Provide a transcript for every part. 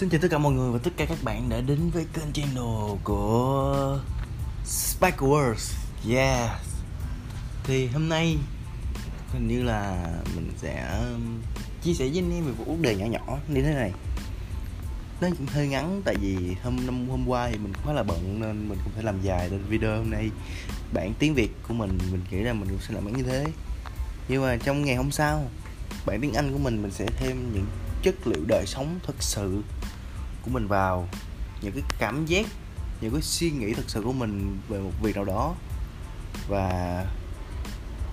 Xin chào tất cả mọi người và tất cả các bạn đã đến với kênh channel của Spike Wars. Yeah. Thì hôm nay, hình như là mình sẽ um, chia sẻ với anh em về một vấn đề nhỏ nhỏ như thế này. Nó cũng hơi ngắn, tại vì hôm, năm, hôm qua thì mình quá là bận nên mình không thể làm dài nên video hôm nay. Bản tiếng Việt của mình mình nghĩ là mình cũng sẽ làm bản như thế. Nhưng mà trong ngày hôm sau, bản tiếng Anh của mình mình sẽ thêm những chất liệu đời sống thực sự của mình vào, những cái cảm giác, những cái suy nghĩ thực sự của mình về một việc nào đó. Và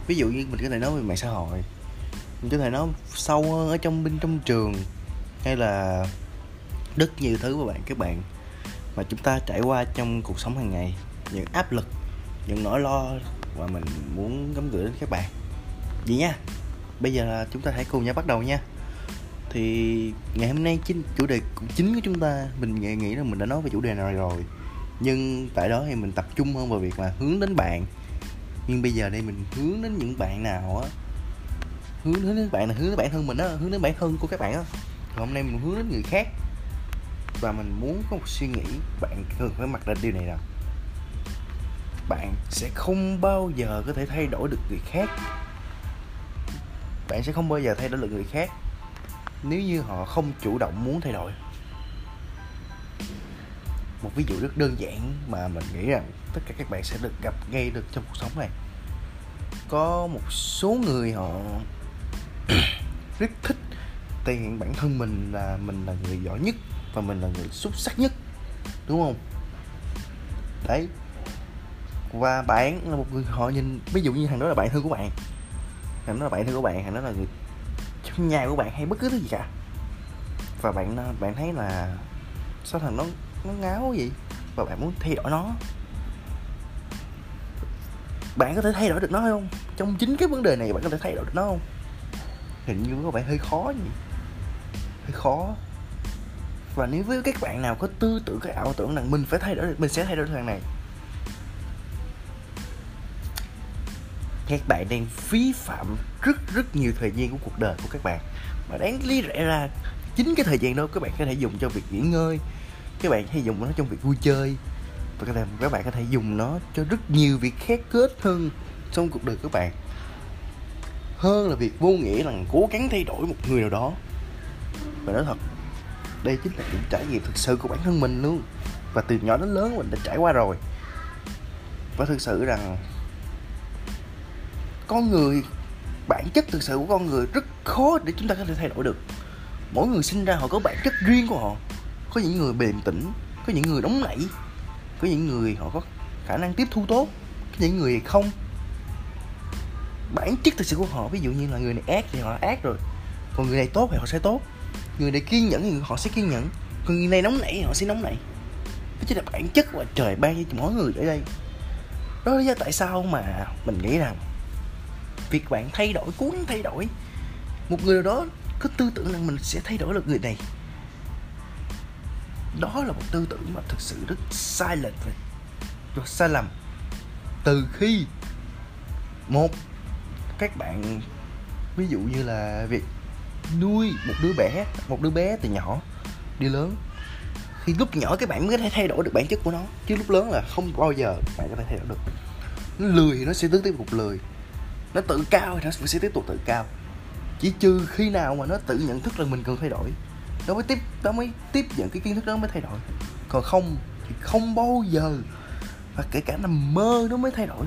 ví dụ như mình có thể nói về mạng xã hội, mình có thể nói sâu hơn ở trong bên trong trường, hay là rất nhiều thứ mà bạn, các bạn. Mà chúng ta trải qua trong cuộc sống hàng ngày, những áp lực, những nỗi lo mà mình muốn gắm gửi đến các bạn. Vậy nha, bây giờ là chúng ta hãy cùng nhau bắt đầu nha thì ngày hôm nay chính chủ đề chính của chúng ta mình nghĩ, nghĩ là mình đã nói về chủ đề này rồi. Nhưng tại đó thì mình tập trung hơn vào việc là hướng đến bạn. Nhưng bây giờ đây mình hướng đến những bạn nào á? Hướng hướng đến bạn là hướng đến bản thân mình á hướng đến bản thân của các bạn á. Hôm nay mình hướng đến người khác. Và mình muốn có một suy nghĩ bạn cần phải mặc định điều này rằng bạn sẽ không bao giờ có thể thay đổi được người khác. Bạn sẽ không bao giờ thay đổi được người khác nếu như họ không chủ động muốn thay đổi. Một ví dụ rất đơn giản mà mình nghĩ rằng tất cả các bạn sẽ được gặp ngay được trong cuộc sống này. Có một số người họ rất thích thể hiện bản thân mình là mình là người giỏi nhất và mình là người xuất sắc nhất, đúng không? Đấy. Và bạn là một người, họ nhìn, ví dụ như thằng đó là bạn thân của bạn. Thằng đó là bạn thân của bạn, thằng đó là người nhà của bạn hay bất cứ thứ gì cả. Và bạn ờ, bạn thấy là sao thằng nó nó ngáo gì và bạn muốn thay đổi nó. Bạn có thể thay đổi được nó không? Trong chính cái vấn đề này, bạn có thể thay đổi được nó không? Hình như có vẻ hơi khó gì hơi khó. Và nếu với các bạn nào có tư tưởng cái ảo tưởng rằng mình phải thay đổi được mình sẽ thay đổi được thằng này các bạn đang phí phạm rất rất nhiều thời gian của cuộc đời của các bạn. Mà đáng lý rẽ ra chính cái thời gian đó các bạn có thể dùng cho việc nghỉ ngơi các bạn hay dùng nó trong việc vui chơi và các bạn, các bạn có thể dùng nó cho rất nhiều việc khác kết hơn trong cuộc đời các bạn. Hơn là việc vô nghĩa là cố gắng thay đổi một người nào đó. Và nói thật đây chính là những trải nghiệm thực sự của bản thân mình luôn. Và từ nhỏ đến lớn mình đã trải qua rồi. Và thực sự rằng con người, bản chất thực sự của con người rất khó để chúng ta có thể thay đổi được. Mỗi người sinh ra họ có bản chất riêng của họ. Có những người bền tĩnh, có những người đóng nảy, có những người họ có khả năng tiếp thu tốt, có những người không. Bản chất thực sự của họ, ví dụ như là người này ác thì họ ác rồi. Còn người này tốt thì họ sẽ tốt. Người này kiên nhẫn thì họ sẽ kiên nhẫn. Còn người này nóng nảy thì họ sẽ nóng nảy. Đó chính là bản chất mà trời ban cho mỗi người ở đây. Đó là lý do tại sao mà mình nghĩ rằng việc bạn thay đổi cố gắng thay đổi một người nào đó cứ tư tưởng rằng mình sẽ thay đổi được người này. Đó là một tư tưởng mà thực sự rất sai lệch và, và sai lầm từ khi một các bạn ví dụ như là việc nuôi một đứa bé một đứa bé từ nhỏ đi lớn khi lúc nhỏ các bạn mới có thể thay đổi được bản chất của nó chứ lúc lớn là không bao giờ bạn có thể thay đổi được. Nó lười thì nó sẽ tiếp tục lười nó tự cao thì nó sẽ tiếp tục tự cao. Chỉ trừ khi nào mà nó tự nhận thức là mình cần thay đổi, nó mới tiếp, nó mới tiếp nhận cái kiến thức đó mới thay đổi. Còn không thì không bao giờ và kể cả nằm mơ nó mới thay đổi.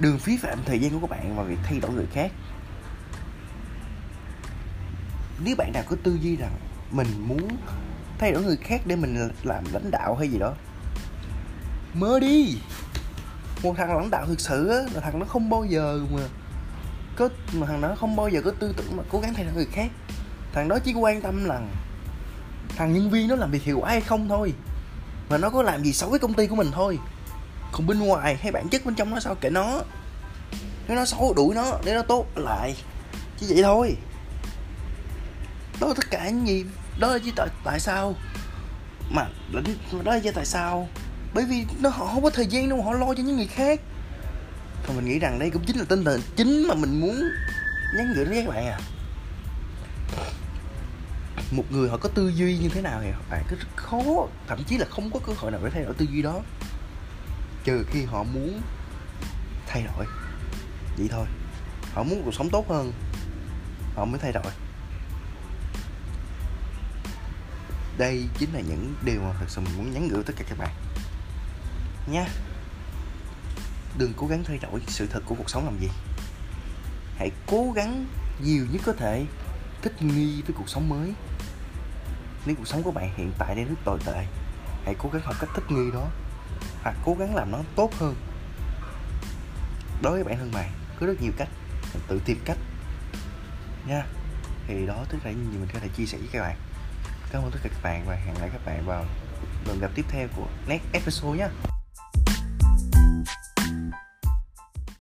Đừng phí phạm thời gian của các bạn vào việc thay đổi người khác. Nếu bạn nào có tư duy rằng mình muốn thay đổi người khác để mình làm lãnh đạo hay gì đó, mơ đi một thằng lãnh đạo thực sự á, là thằng nó không bao giờ mà có, mà thằng nó không bao giờ có tư tưởng mà cố gắng thay đổi người khác. Thằng đó chỉ quan tâm là thằng nhân viên nó làm việc hiệu quả hay không thôi và nó có làm gì xấu với công ty của mình thôi. Còn bên ngoài, hay bản chất bên trong nó sao kệ nó? Nếu nó xấu đuổi nó, để nó tốt lại, chỉ vậy thôi. Đó là tất cả những gì, đó là chỉ tại tại sao mà đó là chỉ tại sao bởi vì nó họ không có thời gian đâu, họ lo cho những người khác. Và mình nghĩ rằng đây cũng chính là tinh thần chính mà mình muốn nhắn gửi đến các bạn à. Một người họ có tư duy như thế nào thì bạn cứ rất khó, thậm chí là không có cơ hội nào để thay đổi tư duy đó. Trừ khi họ muốn thay đổi. Vậy thôi. Họ muốn cuộc sống tốt hơn, họ mới thay đổi. Đây chính là những điều mà thật sự mình muốn nhắn gửi tất cả các bạn nha đừng cố gắng thay đổi sự thật của cuộc sống làm gì. Hãy cố gắng nhiều nhất có thể thích nghi với cuộc sống mới. Nếu cuộc sống của bạn hiện tại đang rất tồi tệ, hãy cố gắng học cách thích nghi đó hoặc cố gắng làm nó tốt hơn. Đối với bản thân bạn, có rất nhiều cách mình tự tìm cách. Nha. Thì đó tức là những gì mình có thể chia sẻ với các bạn. Cảm ơn tất cả các bạn và hẹn lại các bạn vào lần gặp tiếp theo của next episode nhé